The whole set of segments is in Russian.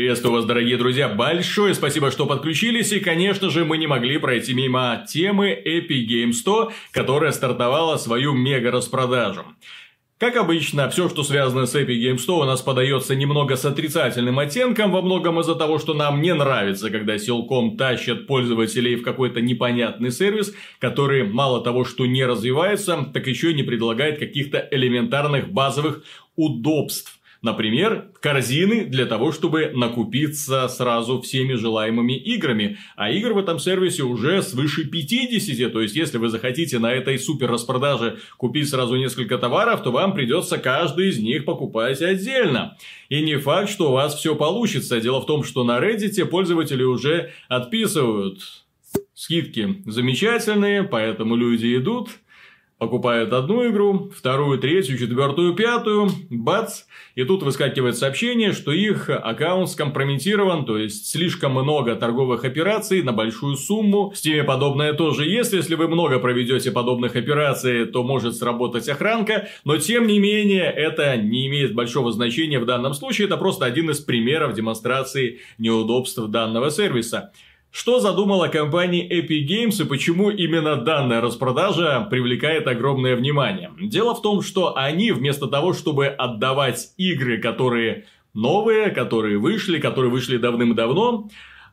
Приветствую вас, дорогие друзья, большое спасибо, что подключились, и, конечно же, мы не могли пройти мимо темы Epic Games 100, которая стартовала свою мега-распродажу. Как обычно, все, что связано с Epic Games 100, у нас подается немного с отрицательным оттенком, во многом из-за того, что нам не нравится, когда силком тащат пользователей в какой-то непонятный сервис, который мало того, что не развивается, так еще и не предлагает каких-то элементарных базовых удобств Например, корзины для того, чтобы накупиться сразу всеми желаемыми играми. А игр в этом сервисе уже свыше 50. То есть, если вы захотите на этой супер распродаже купить сразу несколько товаров, то вам придется каждый из них покупать отдельно. И не факт, что у вас все получится. Дело в том, что на Reddit пользователи уже отписывают скидки замечательные, поэтому люди идут покупают одну игру, вторую, третью, четвертую, пятую, бац, и тут выскакивает сообщение, что их аккаунт скомпрометирован, то есть слишком много торговых операций на большую сумму. В Steam подобное тоже есть, если вы много проведете подобных операций, то может сработать охранка, но тем не менее это не имеет большого значения в данном случае, это просто один из примеров демонстрации неудобств данного сервиса. Что задумала компания Epic Games и почему именно данная распродажа привлекает огромное внимание? Дело в том, что они вместо того, чтобы отдавать игры, которые новые, которые вышли, которые вышли давным-давно,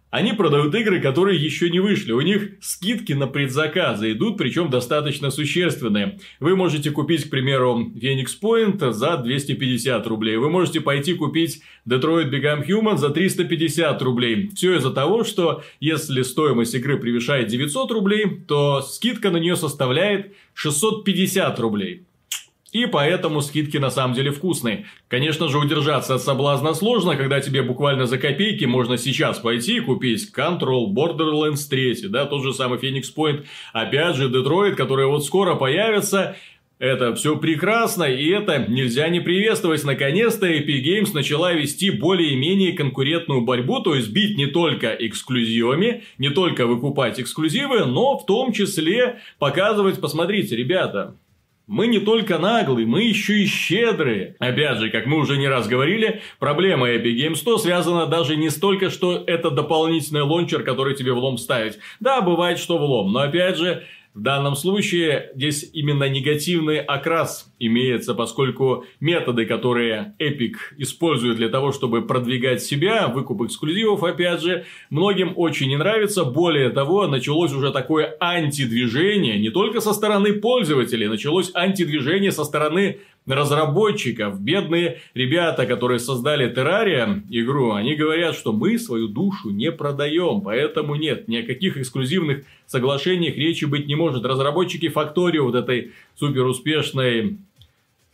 они продают игры, которые еще не вышли. У них скидки на предзаказы идут, причем достаточно существенные. Вы можете купить, к примеру, Phoenix Point за 250 рублей. Вы можете пойти купить Detroit Become Human за 350 рублей. Все из-за того, что если стоимость игры превышает 900 рублей, то скидка на нее составляет 650 рублей. И поэтому скидки на самом деле вкусные. Конечно же, удержаться от соблазна сложно, когда тебе буквально за копейки можно сейчас пойти и купить Control, Borderlands 3, да, тот же самый Phoenix Point, опять же, Detroit, который вот скоро появится. Это все прекрасно, и это нельзя не приветствовать. Наконец-то Epic Games начала вести более-менее конкурентную борьбу, то есть бить не только эксклюзивами, не только выкупать эксклюзивы, но в том числе показывать, посмотрите, ребята, мы не только наглые, мы еще и щедрые. Опять же, как мы уже не раз говорили, проблема Epic Games 100 связана даже не столько, что это дополнительный лончер, который тебе влом ставить. Да, бывает, что влом, но опять же, в данном случае здесь именно негативный окрас имеется, поскольку методы, которые Epic использует для того, чтобы продвигать себя, выкуп эксклюзивов, опять же, многим очень не нравится. Более того, началось уже такое антидвижение не только со стороны пользователей, началось антидвижение со стороны разработчиков, бедные ребята, которые создали Террария игру, они говорят, что мы свою душу не продаем, поэтому нет, ни о каких эксклюзивных соглашениях речи быть не может. Разработчики Факторио, вот этой супер успешной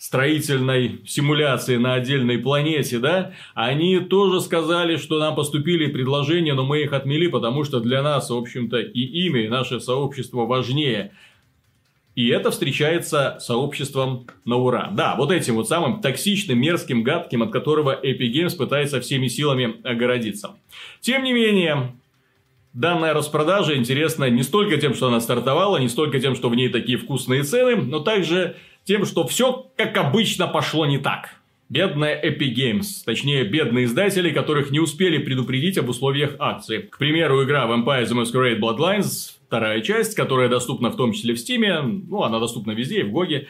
строительной симуляции на отдельной планете, да, они тоже сказали, что нам поступили предложения, но мы их отмели, потому что для нас, в общем-то, и имя, и наше сообщество важнее. И это встречается сообществом на ура. Да, вот этим вот самым токсичным, мерзким, гадким, от которого Epic Games пытается всеми силами огородиться. Тем не менее, данная распродажа интересна не столько тем, что она стартовала, не столько тем, что в ней такие вкусные цены, но также тем, что все, как обычно, пошло не так. Бедная Epic Games, точнее, бедные издатели, которых не успели предупредить об условиях акции. К примеру, игра Vampire the Masquerade Bloodlines вторая часть, которая доступна в том числе в Steam. Ну, она доступна везде, и в Гоге.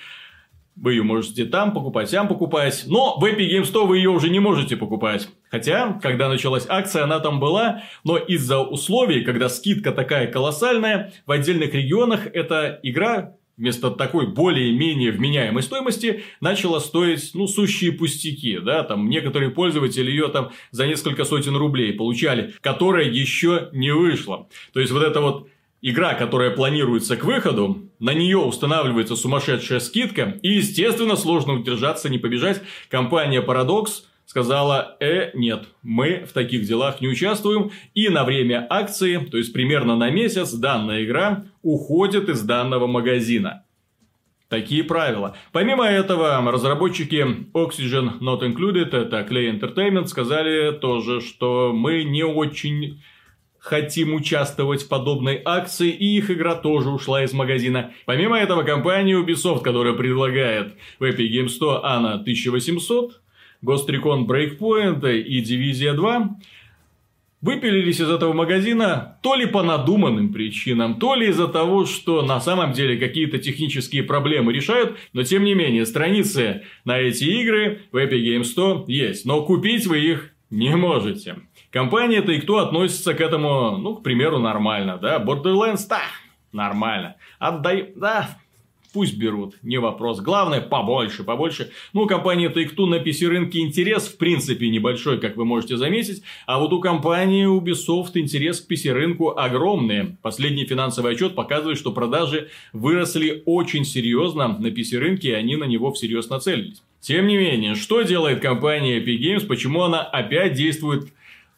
Вы ее можете там покупать, там покупать. Но в Epic Games 100 вы ее уже не можете покупать. Хотя, когда началась акция, она там была. Но из-за условий, когда скидка такая колоссальная, в отдельных регионах эта игра вместо такой более-менее вменяемой стоимости начала стоить, ну, сущие пустяки, да, там некоторые пользователи ее там за несколько сотен рублей получали, которая еще не вышла. То есть, вот это вот игра, которая планируется к выходу, на нее устанавливается сумасшедшая скидка, и, естественно, сложно удержаться, не побежать. Компания Paradox сказала, э, нет, мы в таких делах не участвуем, и на время акции, то есть примерно на месяц, данная игра уходит из данного магазина. Такие правила. Помимо этого, разработчики Oxygen Not Included, это Clay Entertainment, сказали тоже, что мы не очень хотим участвовать в подобной акции, и их игра тоже ушла из магазина. Помимо этого, компания Ubisoft, которая предлагает в Epic Games 100 ANA 1800, Ghost Recon Breakpoint и Дивизия 2 выпилились из этого магазина то ли по надуманным причинам, то ли из-за того, что на самом деле какие-то технические проблемы решают, но тем не менее страницы на эти игры в Epic Games 100 есть, но купить вы их не можете. Компания Take-Two относится к этому, ну, к примеру, нормально, да, Borderlands, да, нормально. Отдай, да, Пусть берут, не вопрос. Главное, побольше, побольше. Ну, у компании Take-Two на PC-рынке интерес, в принципе, небольшой, как вы можете заметить. А вот у компании Ubisoft интерес к PC-рынку огромный. Последний финансовый отчет показывает, что продажи выросли очень серьезно на PC-рынке, и они на него всерьез нацелились. Тем не менее, что делает компания Epic Games, почему она опять действует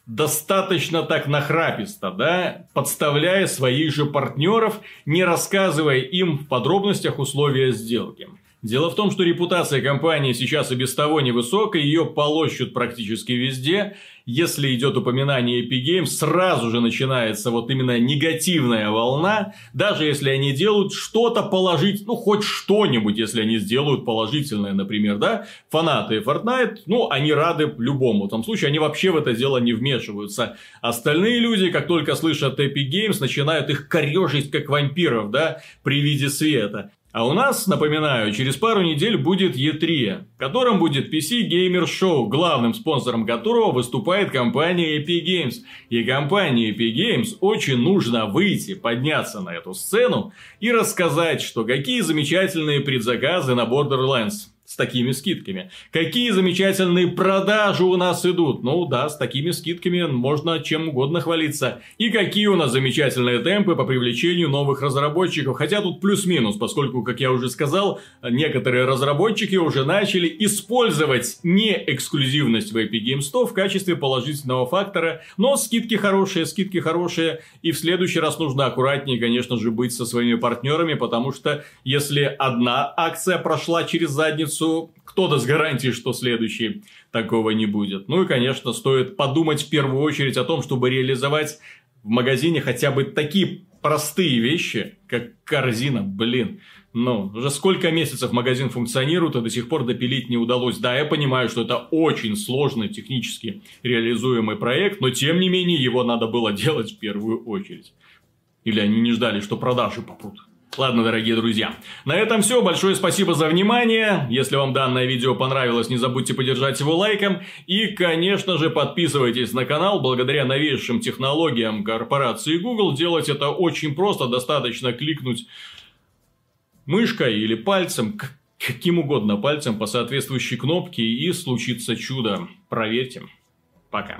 достаточно так нахраписто, да, подставляя своих же партнеров, не рассказывая им в подробностях условия сделки. Дело в том, что репутация компании сейчас и без того невысокая, ее полощут практически везде. Если идет упоминание Epic Games, сразу же начинается вот именно негативная волна, даже если они делают что-то положить, ну хоть что-нибудь, если они сделают положительное, например, да, фанаты Fortnite, ну они рады любому, в том случае они вообще в это дело не вмешиваются. Остальные люди, как только слышат Epic Games, начинают их корежить как вампиров, да, при виде света. А у нас, напоминаю, через пару недель будет E3, в котором будет PC Gamer Show, главным спонсором которого выступает компания Epic Games. И компании Epic Games очень нужно выйти, подняться на эту сцену и рассказать, что какие замечательные предзаказы на Borderlands с такими скидками. Какие замечательные продажи у нас идут. Ну да, с такими скидками можно чем угодно хвалиться. И какие у нас замечательные темпы по привлечению новых разработчиков. Хотя тут плюс-минус, поскольку, как я уже сказал, некоторые разработчики уже начали использовать не эксклюзивность в Epic Games 100 в качестве положительного фактора. Но скидки хорошие, скидки хорошие. И в следующий раз нужно аккуратнее, конечно же, быть со своими партнерами, потому что если одна акция прошла через задницу, пятницу кто даст гарантии, что следующий такого не будет. Ну и, конечно, стоит подумать в первую очередь о том, чтобы реализовать в магазине хотя бы такие простые вещи, как корзина, блин. Ну, уже сколько месяцев магазин функционирует, а до сих пор допилить не удалось. Да, я понимаю, что это очень сложный технически реализуемый проект, но тем не менее его надо было делать в первую очередь. Или они не ждали, что продажи попрут. Ладно, дорогие друзья, на этом все. Большое спасибо за внимание. Если вам данное видео понравилось, не забудьте поддержать его лайком. И, конечно же, подписывайтесь на канал. Благодаря новейшим технологиям корпорации Google делать это очень просто. Достаточно кликнуть мышкой или пальцем, каким угодно пальцем по соответствующей кнопке и случится чудо. Проверьте. Пока.